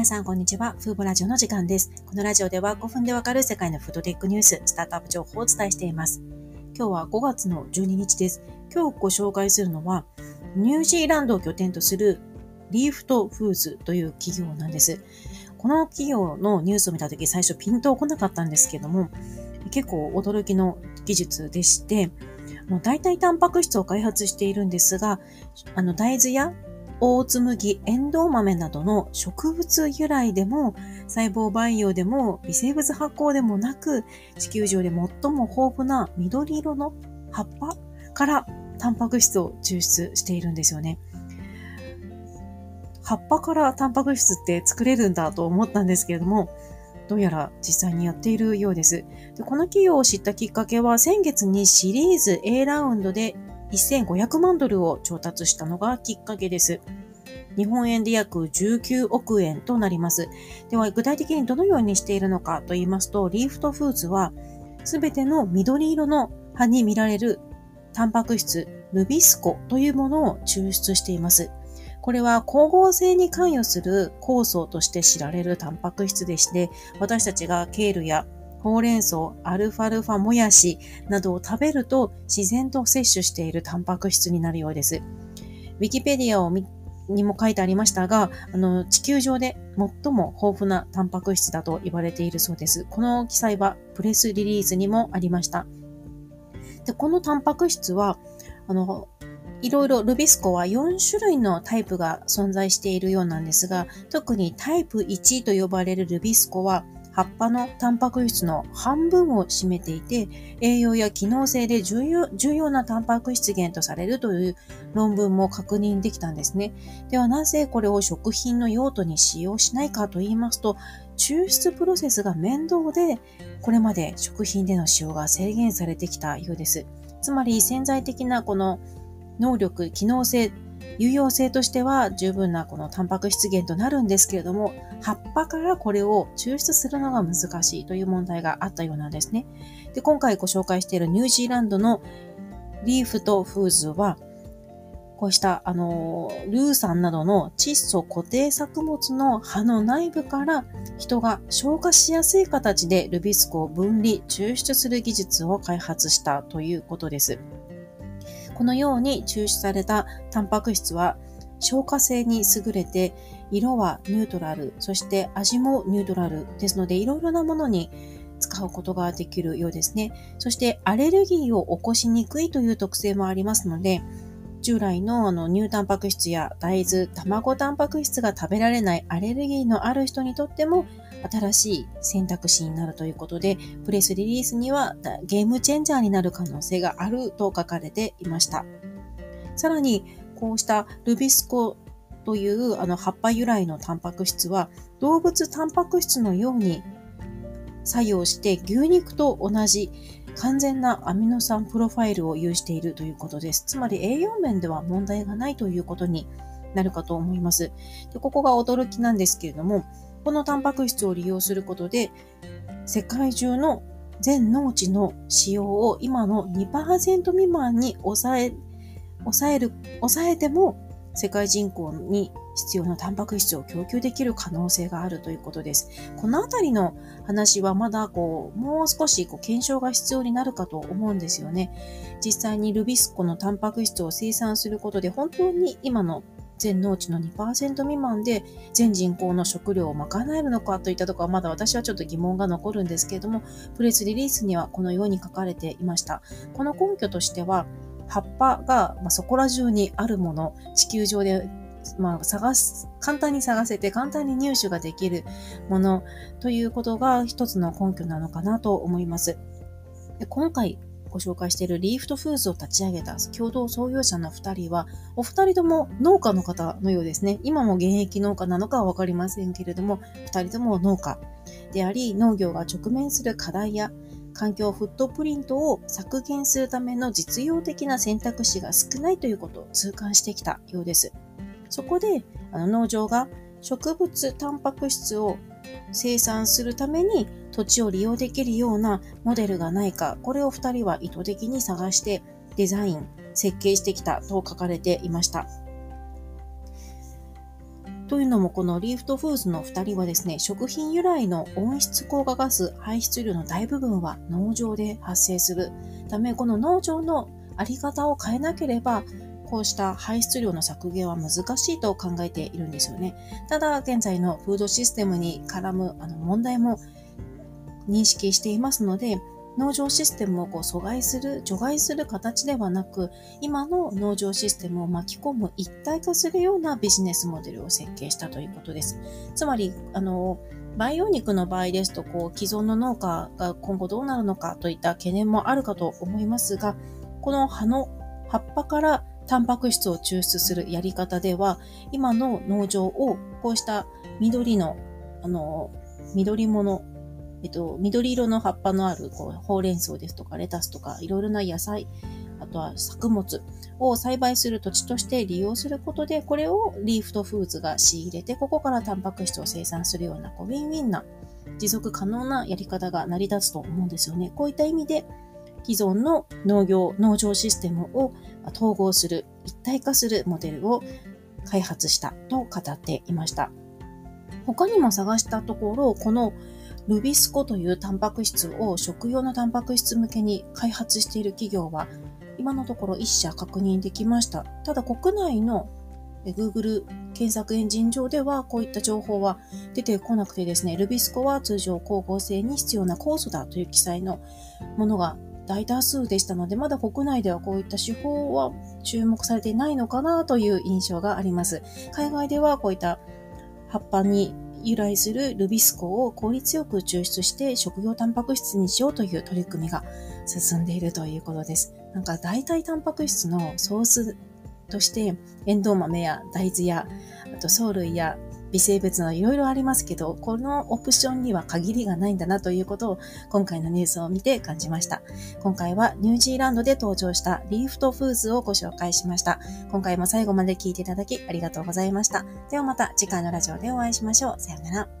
皆さん、こんにちは。フーボラジオの時間です。このラジオでは5分でわかる世界のフードテックニュース、スタートアップ情報をお伝えしています。今日は5月の12日です。今日ご紹介するのは、ニュージーランドを拠点とするリーフトフーズという企業なんです。この企業のニュースを見たとき、最初ピント来なかったんですけども、結構驚きの技術でして、代替タンパク質を開発しているんですが、あの大豆や大津麦、エンドウ豆などの植物由来でも、細胞培養でも、微生物発酵でもなく、地球上で最も豊富な緑色の葉っぱからタンパク質を抽出しているんですよね。葉っぱからタンパク質って作れるんだと思ったんですけれども、どうやら実際にやっているようです。でこの企業を知ったきっかけは先月にシリーズ A ラウンドで1500万ドルを調達したのがきっかけです。日本円で約19億円となります。では、具体的にどのようにしているのかと言いますと、リーフトフーズは、すべての緑色の葉に見られるタンパク質、ルビスコというものを抽出しています。これは光合成に関与する酵素として知られるタンパク質でして、私たちがケールやほうれん草、アルファルファもやしなどを食べると自然と摂取しているタンパク質になるようです。ウィキペディアをにも書いてありましたが、あの、地球上で最も豊富なタンパク質だと言われているそうです。この記載はプレスリリースにもありました。で、このタンパク質は、あの、いろいろルビスコは4種類のタイプが存在しているようなんですが、特にタイプ1と呼ばれるルビスコは葉っぱのタンパク質の半分を占めていて、栄養や機能性で重要重要なタンパク質源とされるという論文も確認できたんですね。ではなぜこれを食品の用途に使用しないかと言いますと、抽出プロセスが面倒で、これまで食品での使用が制限されてきたようです。つまり潜在的なこの能力、機能性有用性としては十分なこのタンパク質源となるんですけれども、葉っぱからこれを抽出するのが難しいという問題があったようなんですね。で今回ご紹介しているニュージーランドのリーフとフーズは、こうした、あの、ルー酸などの窒素固定作物の葉の内部から人が消化しやすい形でルビスコを分離、抽出する技術を開発したということです。このように抽出されたタンパク質は消化性に優れて、色はニュートラル、そして味もニュートラルですので、いろいろなものに使うことができるようですね。そしてアレルギーを起こしにくいという特性もありますので、従来のあの乳タンパク質や大豆、卵タンパク質が食べられないアレルギーのある人にとっても新しい選択肢になるということで、プレスリリースにはゲームチェンジャーになる可能性があると書かれていました。さらに、こうしたルビスコというあの葉っぱ由来のタンパク質は動物タンパク質のように作用して牛肉と同じ完全なアミノ酸プロファイルを有しているということです。つまり栄養面では問題がないということになるかと思います。でここが驚きなんですけれども、このタンパク質を利用することで、世界中の全農地の使用を今の2%未満に抑え、抑える、抑えても世界人口に必要なタンパク質を供給できる可能性があるということです。このあたりの話はまだこう、もう少しこう検証が必要になるかと思うんですよね。実際にルビスコのタンパク質を生産することで本当に今の全農地の2%未満で全人口の食料を賄えるのかといったところはまだ私はちょっと疑問が残るんですけれども、プレスリリースにはこのように書かれていました。この根拠としては、葉っぱが、まそこら中にあるもの、地球上でまあ、探す、簡単に探せて簡単に入手ができるものということが一つの根拠なのかなと思います。で今回ご紹介しているリーフトフーズを立ち上げた共同創業者の2人は、お二人とも農家の方のようですね。今も現役農家なのかはわかりませんけれども、2人とも農家であり、農業が直面する課題や環境フットプリントを削減するための実用的な選択肢が少ないということを痛感してきたようです。そこであの農場が植物タンパク質を生産するために土地を利用できるようなモデルがないか、これを2人は意図的に探してデザイン、設計してきたと書かれていました。というのもこのリーフトフーズの2人はですね、食品由来の温室効果ガス排出量の大部分は農場で発生するため、この農場のあり方を変えなければ、こうした排出量の削減は難しいと考えているんですよね。ただ、現在のフードシステムに絡むあの問題も認識していますので、農場システムをこう阻害する、除外する形ではなく、今の農場システムを巻き込む一体化するようなビジネスモデルを設計したということです。つまり、あの、培養肉の場合ですと、こう、既存の農家が今後どうなるのかといった懸念もあるかと思いますが、この葉の葉っぱからタンパク質を抽出するやり方では、今の農場をこうした緑の、あの、緑物えっと、緑色の葉っぱのあるこうほうれん草ですとかレタスとかいろいろな野菜、あとは作物を栽培する土地として利用することで、これをリーフトフーズが仕入れて、ここからタンパク質を生産するようなこうウィンウィンな持続可能なやり方が成り立つと思うんですよね。こういった意味で、既存の農業、農場システムを統合する、一体化するモデルを開発したと語っていました。他にも探したところ、このルビスコというタンパク質を食用のタンパク質向けに開発している企業は今のところ1社確認できました。ただ国内の Google 検索エンジン上ではこういった情報は出てこなくてですね、ルビスコは通常光合成に必要な酵素だという記載のものが大多数でしたので、まだ国内ではこういった手法は注目されていないのかなという印象があります。海外ではこういった葉っぱに由来するルビスコを効率よく抽出して食用タンパク質にしようという取り組みが進んでいるということです。なんか代替タンパク質のソースとしてエンドウ豆や大豆やあと藻類や微生物のいろいろありますけど、このオプションには限りがないんだなということを今回のニュースを見て感じました。今回はニュージーランドで登場したリーフトフーズをご紹介しました。今回も最後まで聞いていただきありがとうございました。ではまた次回のラジオでお会いしましょう。さようなら。